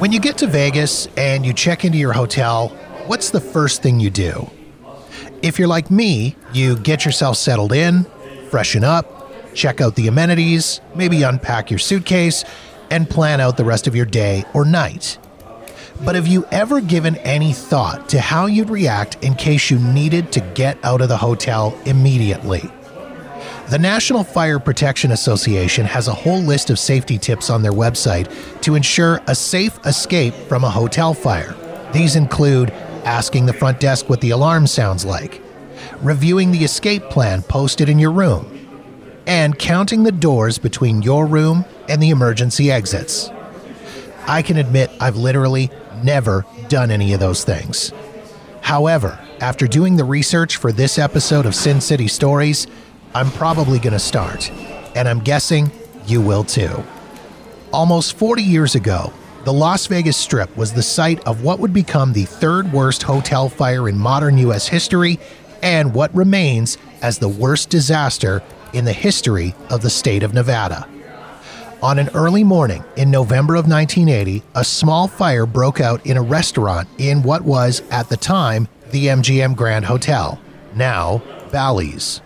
When you get to Vegas and you check into your hotel, what's the first thing you do? If you're like me, you get yourself settled in, freshen up, check out the amenities, maybe unpack your suitcase, and plan out the rest of your day or night. But have you ever given any thought to how you'd react in case you needed to get out of the hotel immediately? The National Fire Protection Association has a whole list of safety tips on their website to ensure a safe escape from a hotel fire. These include asking the front desk what the alarm sounds like, reviewing the escape plan posted in your room, and counting the doors between your room and the emergency exits. I can admit I've literally never done any of those things. However, after doing the research for this episode of Sin City Stories, I'm probably going to start, and I'm guessing you will too. Almost 40 years ago, the Las Vegas Strip was the site of what would become the third worst hotel fire in modern U.S. history and what remains as the worst disaster in the history of the state of Nevada. On an early morning in November of 1980, a small fire broke out in a restaurant in what was, at the time, the MGM Grand Hotel, now Bally's.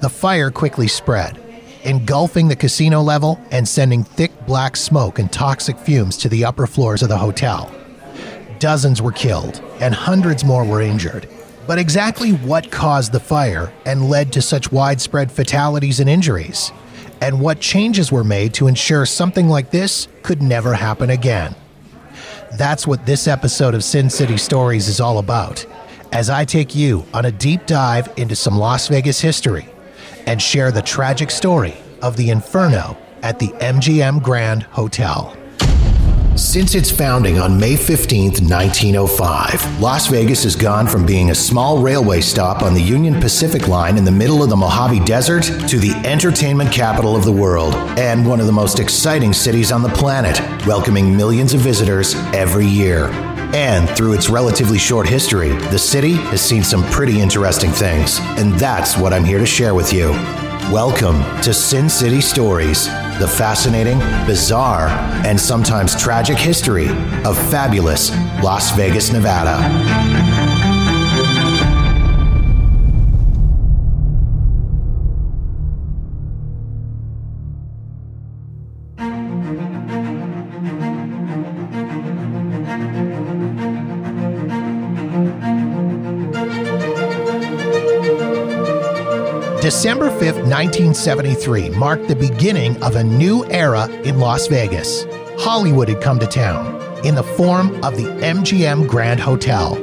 The fire quickly spread, engulfing the casino level and sending thick black smoke and toxic fumes to the upper floors of the hotel. Dozens were killed, and hundreds more were injured. But exactly what caused the fire and led to such widespread fatalities and injuries? And what changes were made to ensure something like this could never happen again? That's what this episode of Sin City Stories is all about, as I take you on a deep dive into some Las Vegas history and share the tragic story of the inferno at the MGM Grand Hotel. Since its founding on May 15, 1905, Las Vegas has gone from being a small railway stop on the Union Pacific Line in the middle of the Mojave Desert to the entertainment capital of the world and one of the most exciting cities on the planet, welcoming millions of visitors every year. And through its relatively short history, the city has seen some pretty interesting things, and that's what I'm here to share with you. Welcome to Sin City Stories, the fascinating, bizarre, and sometimes tragic history of fabulous Las Vegas, Nevada. December 5th, 1973 marked the beginning of a new era in Las Vegas. Hollywood had come to town in the form of the MGM Grand Hotel.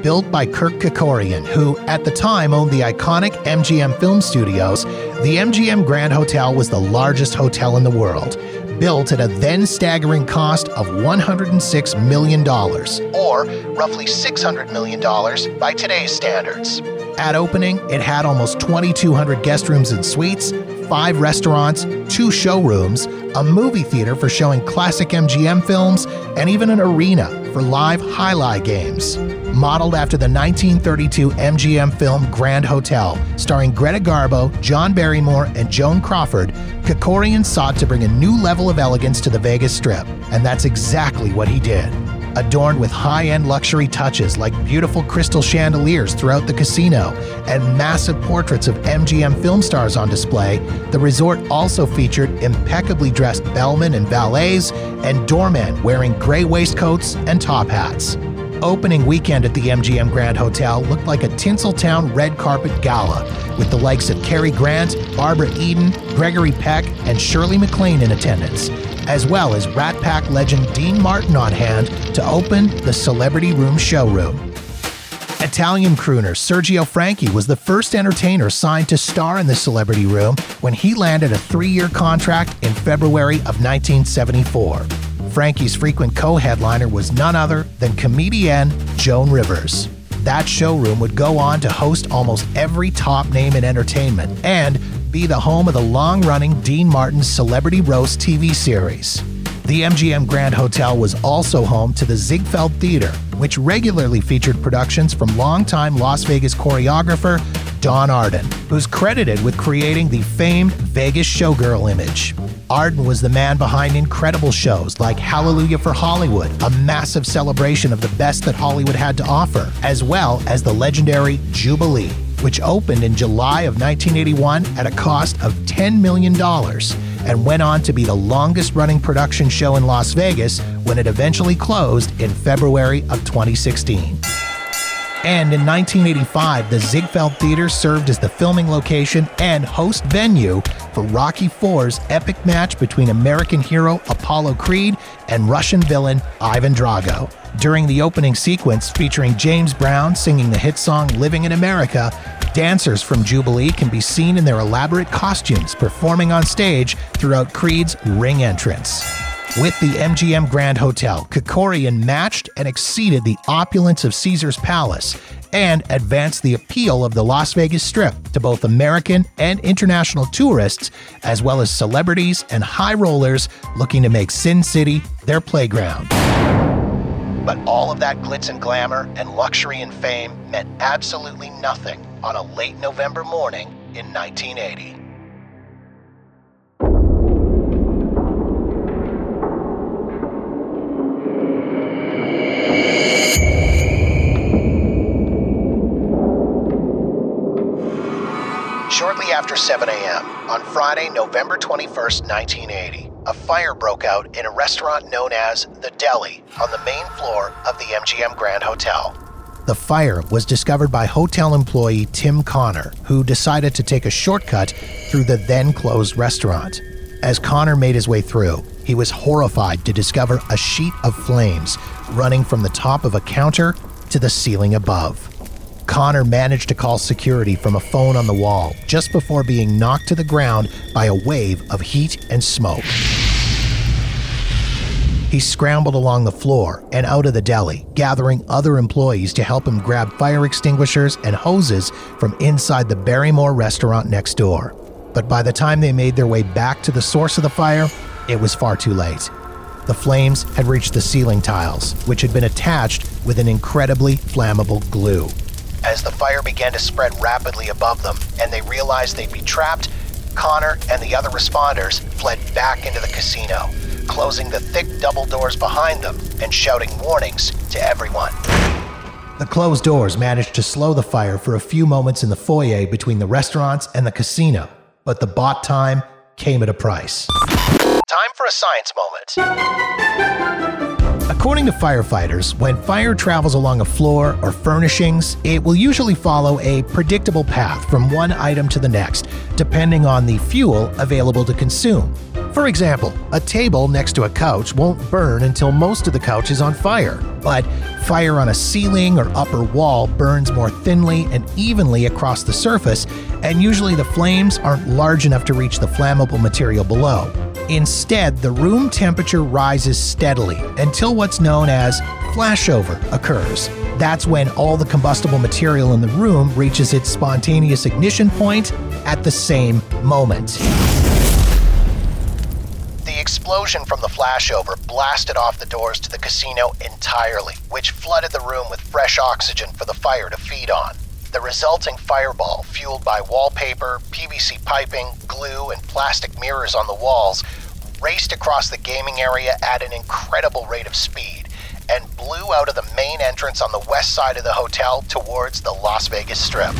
Built by Kirk Kerkorian, who at the time owned the iconic MGM Film Studios, the MGM Grand Hotel was the largest hotel in the world, built at a then staggering cost of $106 million, or roughly $600 million by today's standards. At opening, it had almost 2,200 guest rooms and suites, five restaurants, two showrooms, a movie theater for showing classic MGM films, and even an arena for live jai alai games. Modeled after the 1932 MGM film Grand Hotel, starring Greta Garbo, John Barrymore, and Joan Crawford, Kerkorian sought to bring a new level of elegance to the Vegas Strip, and that's exactly what he did adorned with high end luxury touches like beautiful crystal chandeliers throughout the casino and massive portraits of MGM film stars on display, the resort also featured impeccably dressed bellmen and valets and doormen wearing gray waistcoats and top hats. Opening weekend at the MGM Grand Hotel looked like a Tinseltown red carpet gala, with the likes of Cary Grant, Barbara Eden, Gregory Peck, and Shirley MacLaine in attendance, as well as Rat Pack legend Dean Martin on hand to open the Celebrity Room showroom. Italian crooner Sergio Franchi was the first entertainer signed to star in the Celebrity Room when he landed a three year contract in February of 1974. Franchi's frequent co headliner was none other than comedian Joan Rivers. That showroom would go on to host almost every top name in entertainment and be the home of the long running Dean Martin's Celebrity Roast TV series. The MGM Grand Hotel was also home to the Ziegfeld Theater, which regularly featured productions from longtime Las Vegas choreographer Don Arden, who's credited with creating the famed Vegas showgirl image. Arden was the man behind incredible shows like Hallelujah for Hollywood, a massive celebration of the best that Hollywood had to offer, as well as the legendary Jubilee, which opened in July of 1981 at a cost of $10 million and went on to be the longest running production show in Las Vegas when it eventually closed in February of 2016. And in 1985, the Ziegfeld Theater served as the filming location and host venue for Rocky IV's epic match between American hero Apollo Creed and Russian villain Ivan Drago. During the opening sequence featuring James Brown singing the hit song Living in America, dancers from Jubilee can be seen in their elaborate costumes performing on stage throughout Creed's ring entrance. With the MGM Grand Hotel, Kerkorian matched and exceeded the opulence of Caesar's Palace and advanced the appeal of the Las Vegas Strip to both American and international tourists, as well as celebrities and high rollers looking to make Sin City their playground. But all of that glitz and glamour and luxury and fame meant absolutely nothing on a late November morning in 1980. Shortly after 7 a.m., on Friday, November 21st, 1980, a fire broke out in a restaurant known as The Deli on the main floor of the MGM Grand Hotel. The fire was discovered by hotel employee Tim Connor, who decided to take a shortcut through the then closed restaurant. As Connor made his way through, he was horrified to discover a sheet of flames running from the top of a counter to the ceiling above. Connor managed to call security from a phone on the wall just before being knocked to the ground by a wave of heat and smoke. He scrambled along the floor and out of the deli, gathering other employees to help him grab fire extinguishers and hoses from inside the Barrymore restaurant next door. But by the time they made their way back to the source of the fire, it was far too late. The flames had reached the ceiling tiles, which had been attached with an incredibly flammable glue. As the fire began to spread rapidly above them and they realized they'd be trapped, Connor and the other responders fled back into the casino, closing the thick double doors behind them and shouting warnings to everyone. The closed doors managed to slow the fire for a few moments in the foyer between the restaurants and the casino, but the bought time came at a price. Time for a science moment. According to firefighters, when fire travels along a floor or furnishings, it will usually follow a predictable path from one item to the next, depending on the fuel available to consume. For example, a table next to a couch won't burn until most of the couch is on fire, but fire on a ceiling or upper wall burns more thinly and evenly across the surface, and usually the flames aren't large enough to reach the flammable material below. Instead, the room temperature rises steadily until what's known as flashover occurs. That's when all the combustible material in the room reaches its spontaneous ignition point at the same moment. The explosion from the flashover blasted off the doors to the casino entirely, which flooded the room with fresh oxygen for the fire to feed on. The resulting fireball, fueled by wallpaper, PVC piping, glue, and plastic mirrors on the walls, raced across the gaming area at an incredible rate of speed and blew out of the main entrance on the west side of the hotel towards the Las Vegas Strip.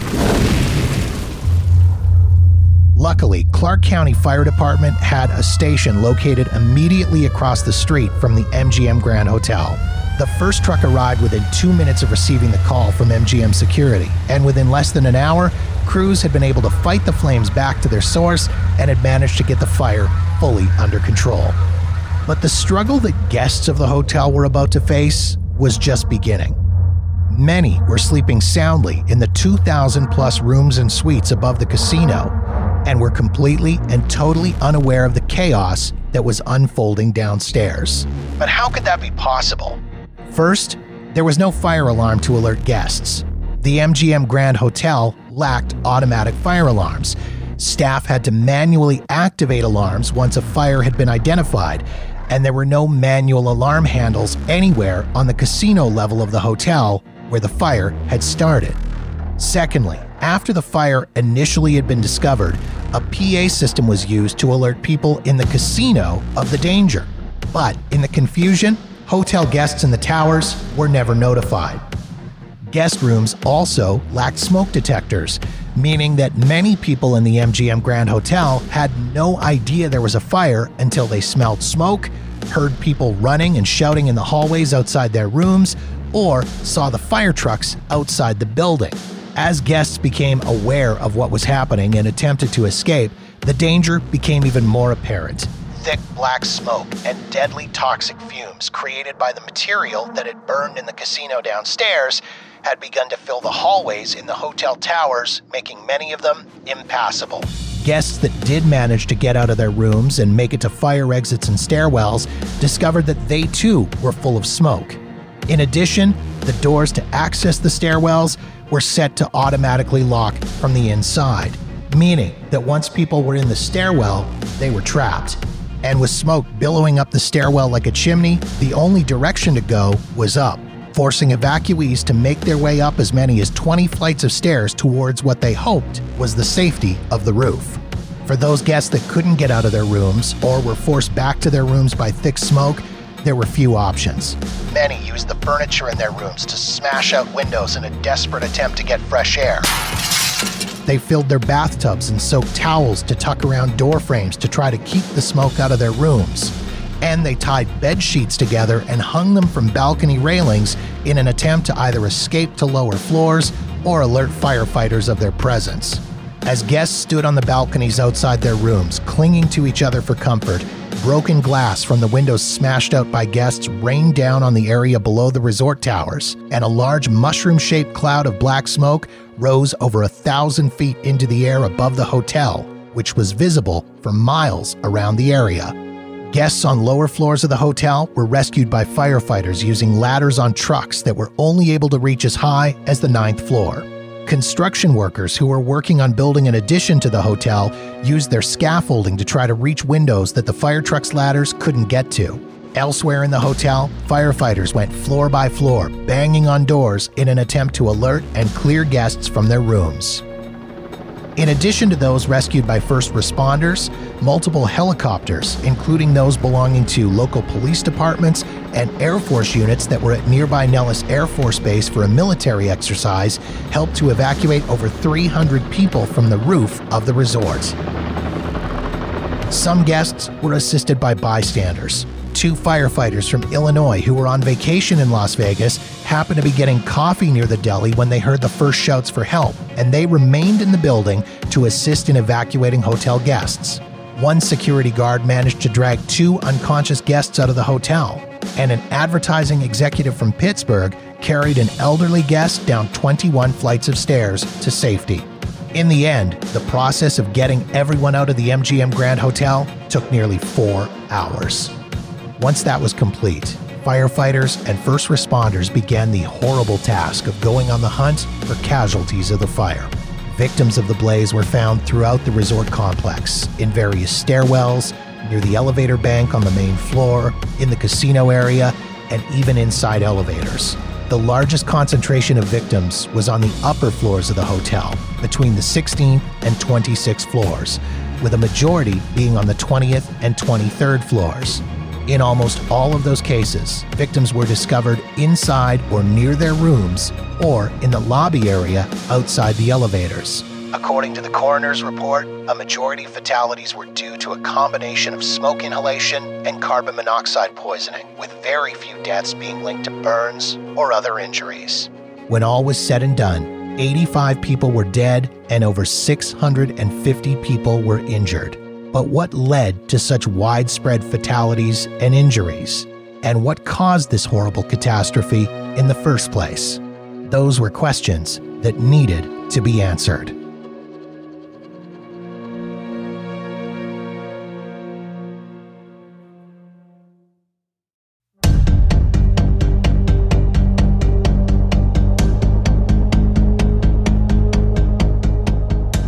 Luckily, Clark County Fire Department had a station located immediately across the street from the MGM Grand Hotel. The first truck arrived within two minutes of receiving the call from MGM Security, and within less than an hour, crews had been able to fight the flames back to their source and had managed to get the fire fully under control. But the struggle that guests of the hotel were about to face was just beginning. Many were sleeping soundly in the 2,000 plus rooms and suites above the casino and were completely and totally unaware of the chaos that was unfolding downstairs. But how could that be possible? First, there was no fire alarm to alert guests. The MGM Grand Hotel lacked automatic fire alarms. Staff had to manually activate alarms once a fire had been identified, and there were no manual alarm handles anywhere on the casino level of the hotel where the fire had started. Secondly, After the fire initially had been discovered, a PA system was used to alert people in the casino of the danger. But in the confusion, hotel guests in the towers were never notified. Guest rooms also lacked smoke detectors, meaning that many people in the MGM Grand Hotel had no idea there was a fire until they smelled smoke, heard people running and shouting in the hallways outside their rooms, or saw the fire trucks outside the building. As guests became aware of what was happening and attempted to escape, the danger became even more apparent. Thick black smoke and deadly toxic fumes created by the material that had burned in the casino downstairs had begun to fill the hallways in the hotel towers, making many of them impassable. Guests that did manage to get out of their rooms and make it to fire exits and stairwells discovered that they too were full of smoke. In addition, the doors to access the stairwells were set to automatically lock from the inside, meaning that once people were in the stairwell, they were trapped. And with smoke billowing up the stairwell like a chimney, the only direction to go was up, forcing evacuees to make their way up as many as 20 flights of stairs towards what they hoped was the safety of the roof. For those guests that couldn't get out of their rooms or were forced back to their rooms by thick smoke, there were few options. Many used the furniture in their rooms to smash out windows in a desperate attempt to get fresh air. They filled their bathtubs and soaked towels to tuck around door frames to try to keep the smoke out of their rooms. And they tied bed sheets together and hung them from balcony railings in an attempt to either escape to lower floors or alert firefighters of their presence. As guests stood on the balconies outside their rooms, clinging to each other for comfort, broken glass from the windows smashed out by guests rained down on the area below the resort towers, and a large mushroom shaped cloud of black smoke rose over a thousand feet into the air above the hotel, which was visible for miles around the area. Guests on lower floors of the hotel were rescued by firefighters using ladders on trucks that were only able to reach as high as the ninth floor. Construction workers who were working on building an addition to the hotel used their scaffolding to try to reach windows that the fire truck's ladders couldn't get to. Elsewhere in the hotel, firefighters went floor by floor, banging on doors in an attempt to alert and clear guests from their rooms. In addition to those rescued by first responders, multiple helicopters, including those belonging to local police departments and Air Force units that were at nearby Nellis Air Force Base for a military exercise, helped to evacuate over 300 people from the roof of the resort. Some guests were assisted by bystanders, two firefighters from Illinois who were on vacation in Las Vegas happened to be getting coffee near the deli when they heard the first shouts for help, and they remained in the building to assist in evacuating hotel guests. One security guard managed to drag two unconscious guests out of the hotel, and an advertising executive from Pittsburgh carried an elderly guest down 21 flights of stairs to safety. In the end, the process of getting everyone out of the MGM Grand Hotel took nearly four hours. Once that was complete, firefighters and first responders began the horrible task of going on the hunt for casualties of the fire. Victims of the blaze were found throughout the resort complex, in various stairwells, near the elevator bank on the main floor, in the casino area, and even inside elevators. The largest concentration of victims was on the upper floors of the hotel, between the 16th and 26th floors, with a majority being on the 20th and 23rd floors. In almost all of those cases, victims were discovered inside or near their rooms or in the lobby area outside the elevators. According to the coroner's report, a majority of fatalities were due to a combination of smoke inhalation and carbon monoxide poisoning, with very few deaths being linked to burns or other injuries. When all was said and done, 85 people were dead and over 650 people were injured. But what led to such widespread fatalities and injuries? And what caused this horrible catastrophe in the first place? Those were questions that needed to be answered.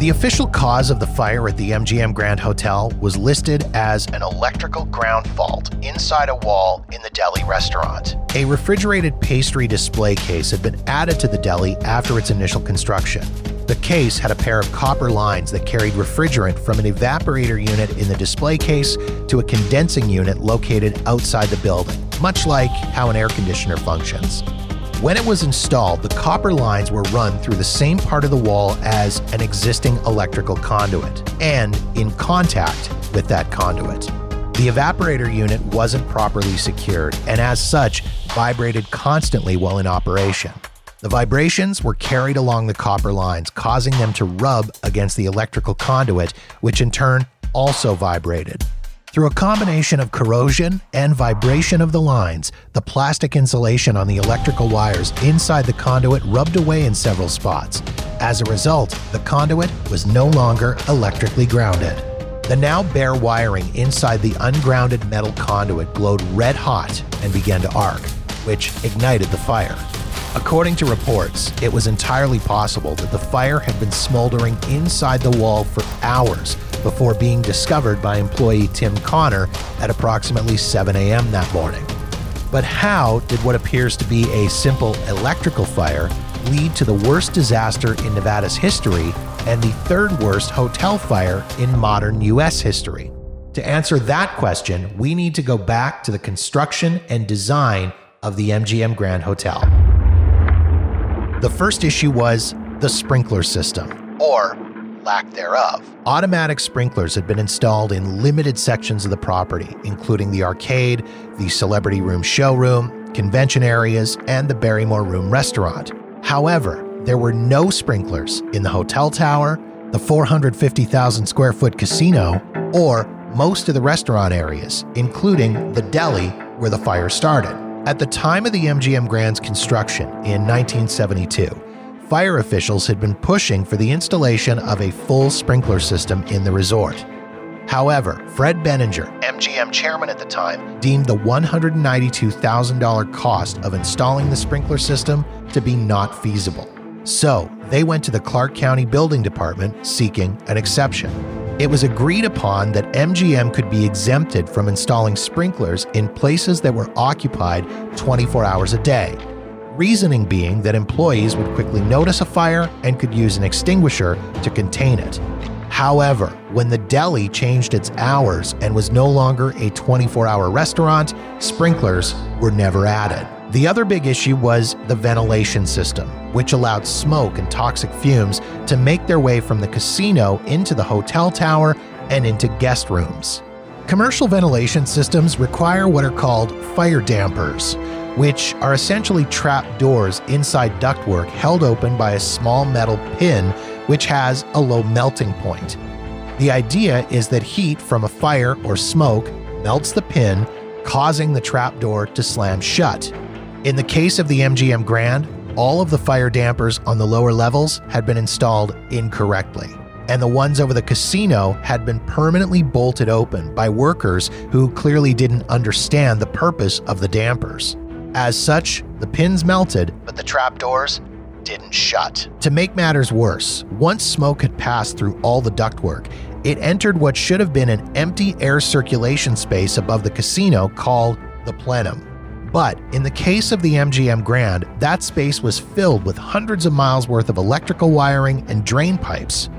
The official cause of the fire at the MGM Grand Hotel was listed as an electrical ground fault inside a wall in the deli restaurant. A refrigerated pastry display case had been added to the deli after its initial construction. The case had a pair of copper lines that carried refrigerant from an evaporator unit in the display case to a condensing unit located outside the building, much like how an air conditioner functions. When it was installed, the copper lines were run through the same part of the wall as an existing electrical conduit and in contact with that conduit. The evaporator unit wasn't properly secured and, as such, vibrated constantly while in operation. The vibrations were carried along the copper lines, causing them to rub against the electrical conduit, which in turn also vibrated. Through a combination of corrosion and vibration of the lines, the plastic insulation on the electrical wires inside the conduit rubbed away in several spots. As a result, the conduit was no longer electrically grounded. The now bare wiring inside the ungrounded metal conduit glowed red hot and began to arc, which ignited the fire. According to reports, it was entirely possible that the fire had been smoldering inside the wall for hours before being discovered by employee Tim Connor at approximately 7 a.m. that morning. But how did what appears to be a simple electrical fire lead to the worst disaster in Nevada's history and the third worst hotel fire in modern U.S. history? To answer that question, we need to go back to the construction and design of the MGM Grand Hotel. The first issue was the sprinkler system, or lack thereof. Automatic sprinklers had been installed in limited sections of the property, including the arcade, the Celebrity Room showroom, convention areas, and the Barrymore Room restaurant. However, there were no sprinklers in the hotel tower, the 450,000 square foot casino, or most of the restaurant areas, including the deli where the fire started. At the time of the MGM Grand's construction in 1972, fire officials had been pushing for the installation of a full sprinkler system in the resort. However, Fred Benninger, MGM chairman at the time, deemed the $192,000 cost of installing the sprinkler system to be not feasible. So, they went to the Clark County Building Department seeking an exception. It was agreed upon that MGM could be exempted from installing sprinklers in places that were occupied 24 hours a day. Reasoning being that employees would quickly notice a fire and could use an extinguisher to contain it. However, when the deli changed its hours and was no longer a 24 hour restaurant, sprinklers were never added. The other big issue was the ventilation system, which allowed smoke and toxic fumes to make their way from the casino into the hotel tower and into guest rooms. Commercial ventilation systems require what are called fire dampers, which are essentially trap doors inside ductwork held open by a small metal pin which has a low melting point. The idea is that heat from a fire or smoke melts the pin, causing the trap door to slam shut. In the case of the MGM Grand, all of the fire dampers on the lower levels had been installed incorrectly, and the ones over the casino had been permanently bolted open by workers who clearly didn't understand the purpose of the dampers. As such, the pins melted, but the trapdoors didn't shut. To make matters worse, once smoke had passed through all the ductwork, it entered what should have been an empty air circulation space above the casino called the plenum. But in the case of the MGM Grand, that space was filled with hundreds of miles worth of electrical wiring and drain pipes.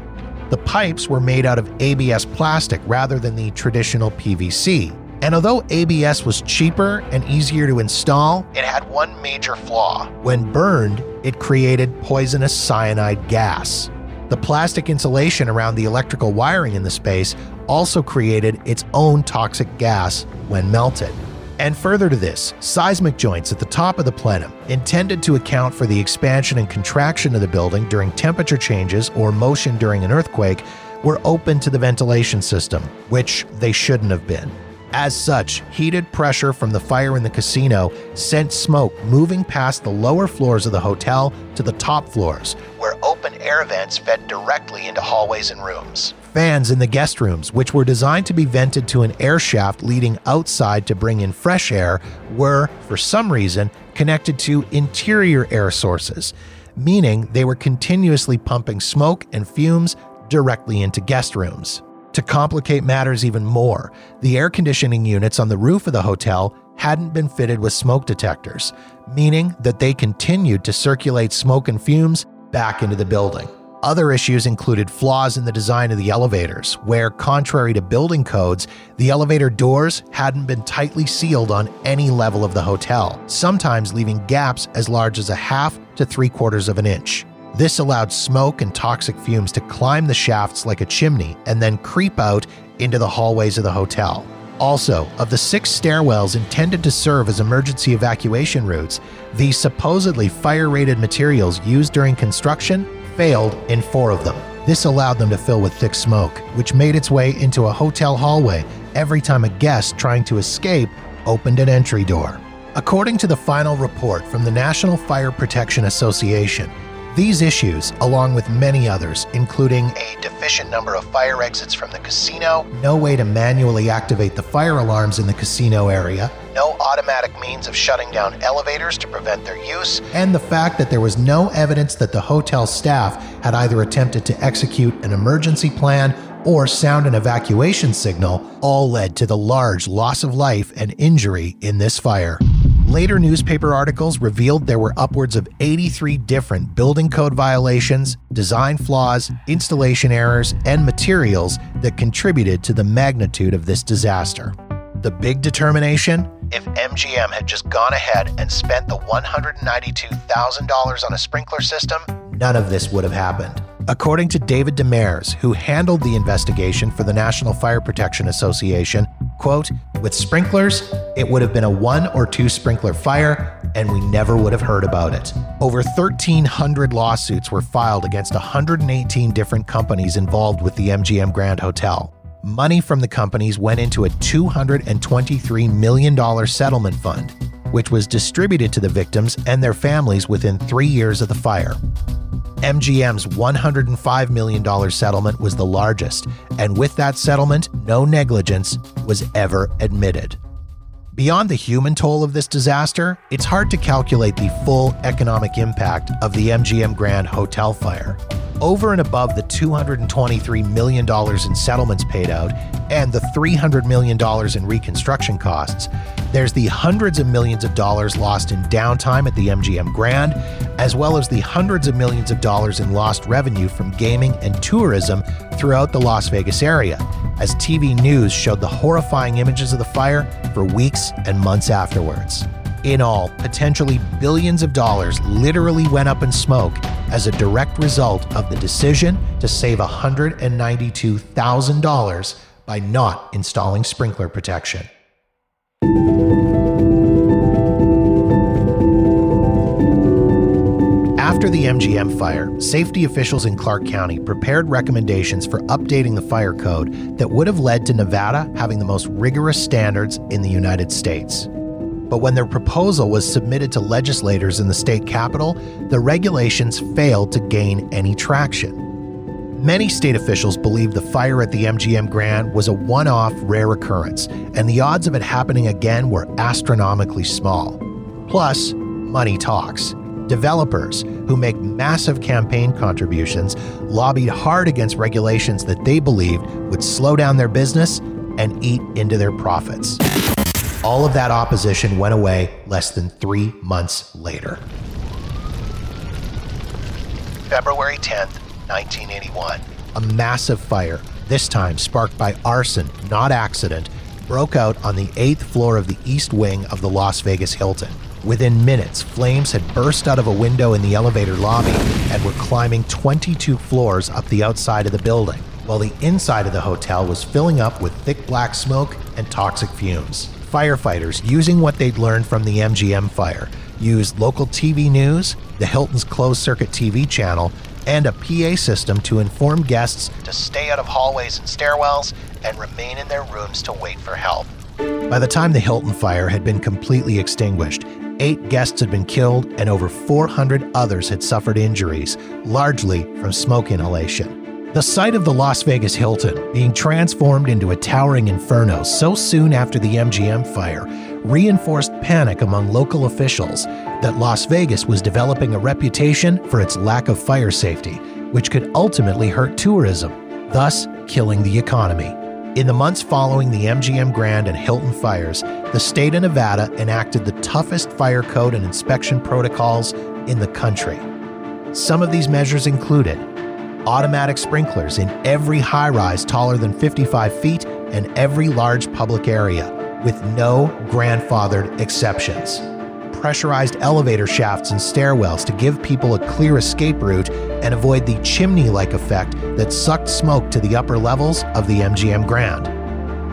The pipes were made out of ABS plastic rather than the traditional PVC. And although ABS was cheaper and easier to install, it had one major flaw. When burned, it created poisonous cyanide gas. The plastic insulation around the electrical wiring in the space also created its own toxic gas when melted. And further to this, seismic joints at the top of the plenum, intended to account for the expansion and contraction of the building during temperature changes or motion during an earthquake, were open to the ventilation system, which they shouldn't have been. As such, heated pressure from the fire in the casino sent smoke moving past the lower floors of the hotel to the top floors, where open air vents fed directly into hallways and rooms. Fans in the guest rooms, which were designed to be vented to an air shaft leading outside to bring in fresh air, were, for some reason, connected to interior air sources, meaning they were continuously pumping smoke and fumes directly into guest rooms. To complicate matters even more, the air conditioning units on the roof of the hotel hadn't been fitted with smoke detectors, meaning that they continued to circulate smoke and fumes back into the building. Other issues included flaws in the design of the elevators, where, contrary to building codes, the elevator doors hadn't been tightly sealed on any level of the hotel, sometimes leaving gaps as large as a half to three quarters of an inch. This allowed smoke and toxic fumes to climb the shafts like a chimney and then creep out into the hallways of the hotel. Also, of the six stairwells intended to serve as emergency evacuation routes, the supposedly fire rated materials used during construction failed in four of them. This allowed them to fill with thick smoke, which made its way into a hotel hallway every time a guest trying to escape opened an entry door. According to the final report from the National Fire Protection Association, these issues, along with many others, including a deficient number of fire exits from the casino, no way to manually activate the fire alarms in the casino area, no automatic means of shutting down elevators to prevent their use, and the fact that there was no evidence that the hotel staff had either attempted to execute an emergency plan or sound an evacuation signal, all led to the large loss of life and injury in this fire. Later newspaper articles revealed there were upwards of 83 different building code violations, design flaws, installation errors, and materials that contributed to the magnitude of this disaster. The big determination? If MGM had just gone ahead and spent the $192,000 on a sprinkler system, none of this would have happened. According to David Demers, who handled the investigation for the National Fire Protection Association, quote, with sprinklers, it would have been a one or two sprinkler fire and we never would have heard about it. Over 1,300 lawsuits were filed against 118 different companies involved with the MGM Grand Hotel. Money from the companies went into a $223 million settlement fund, which was distributed to the victims and their families within three years of the fire. MGM's $105 million settlement was the largest, and with that settlement, no negligence was ever admitted. Beyond the human toll of this disaster, it's hard to calculate the full economic impact of the MGM Grand Hotel fire. Over and above the $223 million in settlements paid out and the $300 million in reconstruction costs, there's the hundreds of millions of dollars lost in downtime at the MGM Grand, as well as the hundreds of millions of dollars in lost revenue from gaming and tourism throughout the Las Vegas area, as TV news showed the horrifying images of the fire for weeks and months afterwards. In all, potentially billions of dollars literally went up in smoke as a direct result of the decision to save $192,000 by not installing sprinkler protection. After the MGM fire, safety officials in Clark County prepared recommendations for updating the fire code that would have led to Nevada having the most rigorous standards in the United States. But when their proposal was submitted to legislators in the state capitol, the regulations failed to gain any traction. Many state officials believed the fire at the MGM Grand was a one off rare occurrence, and the odds of it happening again were astronomically small. Plus, money talks. Developers, who make massive campaign contributions, lobbied hard against regulations that they believed would slow down their business and eat into their profits. All of that opposition went away less than three months later. February 10th, 1981. A massive fire, this time sparked by arson, not accident, broke out on the eighth floor of the east wing of the Las Vegas Hilton. Within minutes, flames had burst out of a window in the elevator lobby and were climbing 22 floors up the outside of the building, while the inside of the hotel was filling up with thick black smoke and toxic fumes. Firefighters, using what they'd learned from the MGM fire, used local TV news, the Hilton's closed circuit TV channel, and a PA system to inform guests to stay out of hallways and stairwells and remain in their rooms to wait for help. By the time the Hilton fire had been completely extinguished, eight guests had been killed and over 400 others had suffered injuries, largely from smoke inhalation. The sight of the Las Vegas Hilton, being transformed into a towering inferno so soon after the MGM fire, reinforced panic among local officials that Las Vegas was developing a reputation for its lack of fire safety, which could ultimately hurt tourism, thus killing the economy. In the months following the MGM Grand and Hilton fires, the state of Nevada enacted the toughest fire code and inspection protocols in the country. Some of these measures included automatic sprinklers in every high rise taller than 55 feet and every large public area, with no grandfathered exceptions. Pressurized elevator shafts and stairwells to give people a clear escape route and avoid the chimney like effect that sucked smoke to the upper levels of the MGM Grand.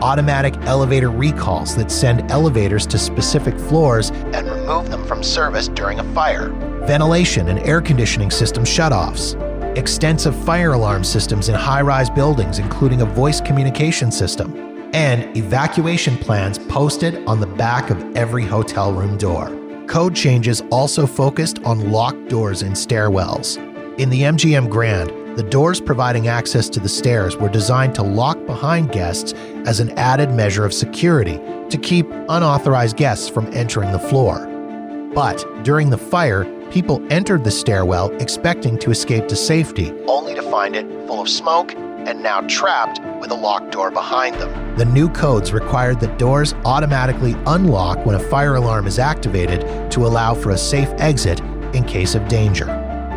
Automatic elevator recalls that send elevators to specific floors and remove them from service during a fire. Ventilation and air conditioning system shutoffs extensive fire alarm systems in high rise buildings, including a voice communication system, and evacuation plans posted on the back of every hotel room door. Code changes also focused on locked doors in stairwells. In the MGM Grand, the doors providing access to the stairs were designed to lock behind guests as an added measure of security to keep unauthorized guests from entering the floor. But during the fire, people entered the stairwell expecting to escape to safety, only to find it full of smoke and now trapped with a locked door behind them. The new codes required that doors automatically unlock when a fire alarm is activated to allow for a safe exit in case of danger.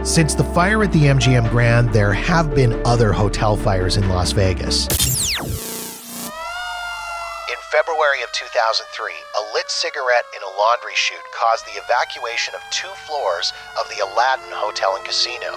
Since the fire at the MGM Grand, there have been other hotel fires in Las Vegas. February of 2003, a lit cigarette in a laundry chute caused the evacuation of two floors of the Aladdin Hotel and Casino.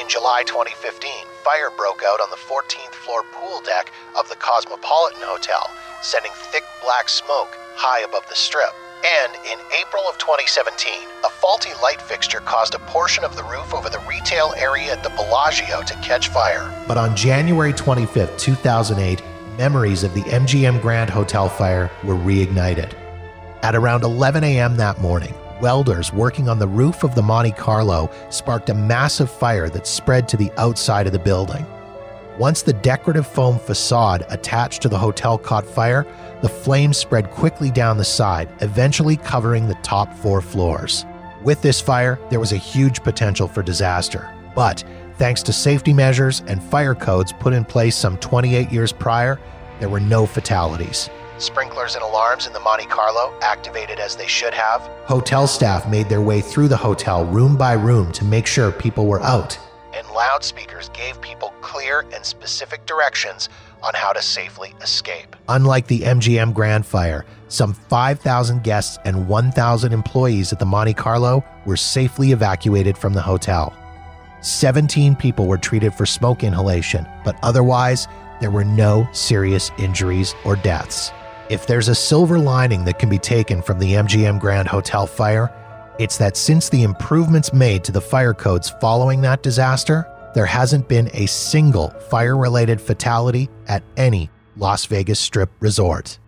In July 2015, fire broke out on the 14th floor pool deck of the Cosmopolitan Hotel, sending thick black smoke high above the strip. And in April of 2017, a faulty light fixture caused a portion of the roof over the retail area at the Bellagio to catch fire. But on January 25, 2008, memories of the MGM Grand Hotel fire were reignited. At around 11 a.m. that morning, welders working on the roof of the Monte Carlo sparked a massive fire that spread to the outside of the building. Once the decorative foam facade attached to the hotel caught fire, the flames spread quickly down the side, eventually covering the top four floors. With this fire, there was a huge potential for disaster. But Thanks to safety measures and fire codes put in place some 28 years prior, there were no fatalities. Sprinklers and alarms in the Monte Carlo activated as they should have. Hotel staff made their way through the hotel room by room to make sure people were out. And loudspeakers gave people clear and specific directions on how to safely escape. Unlike the MGM Grand Fire, some 5,000 guests and 1,000 employees at the Monte Carlo were safely evacuated from the hotel. 17 people were treated for smoke inhalation, but otherwise, there were no serious injuries or deaths. If there's a silver lining that can be taken from the MGM Grand Hotel fire, it's that since the improvements made to the fire codes following that disaster, there hasn't been a single fire related fatality at any Las Vegas Strip resort.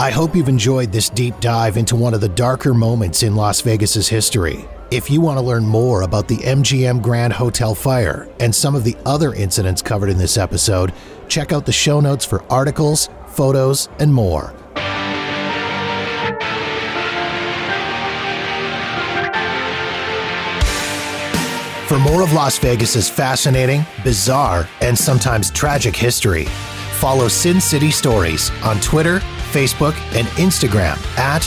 I hope you've enjoyed this deep dive into one of the darker moments in Las Vegas's history. If you want to learn more about the MGM Grand Hotel fire and some of the other incidents covered in this episode, check out the show notes for articles, photos, and more. For more of Las Vegas's fascinating, bizarre, and sometimes tragic history, follow Sin City Stories on Twitter, Facebook, and Instagram at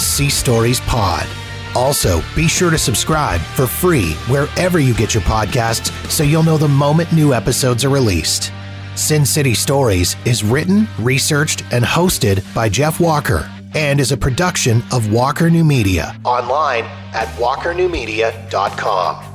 SC Stories Pod. Also, be sure to subscribe for free wherever you get your podcasts so you'll know the moment new episodes are released. Sin City Stories is written, researched, and hosted by Jeff Walker and is a production of Walker New Media online at walkernewmedia.com.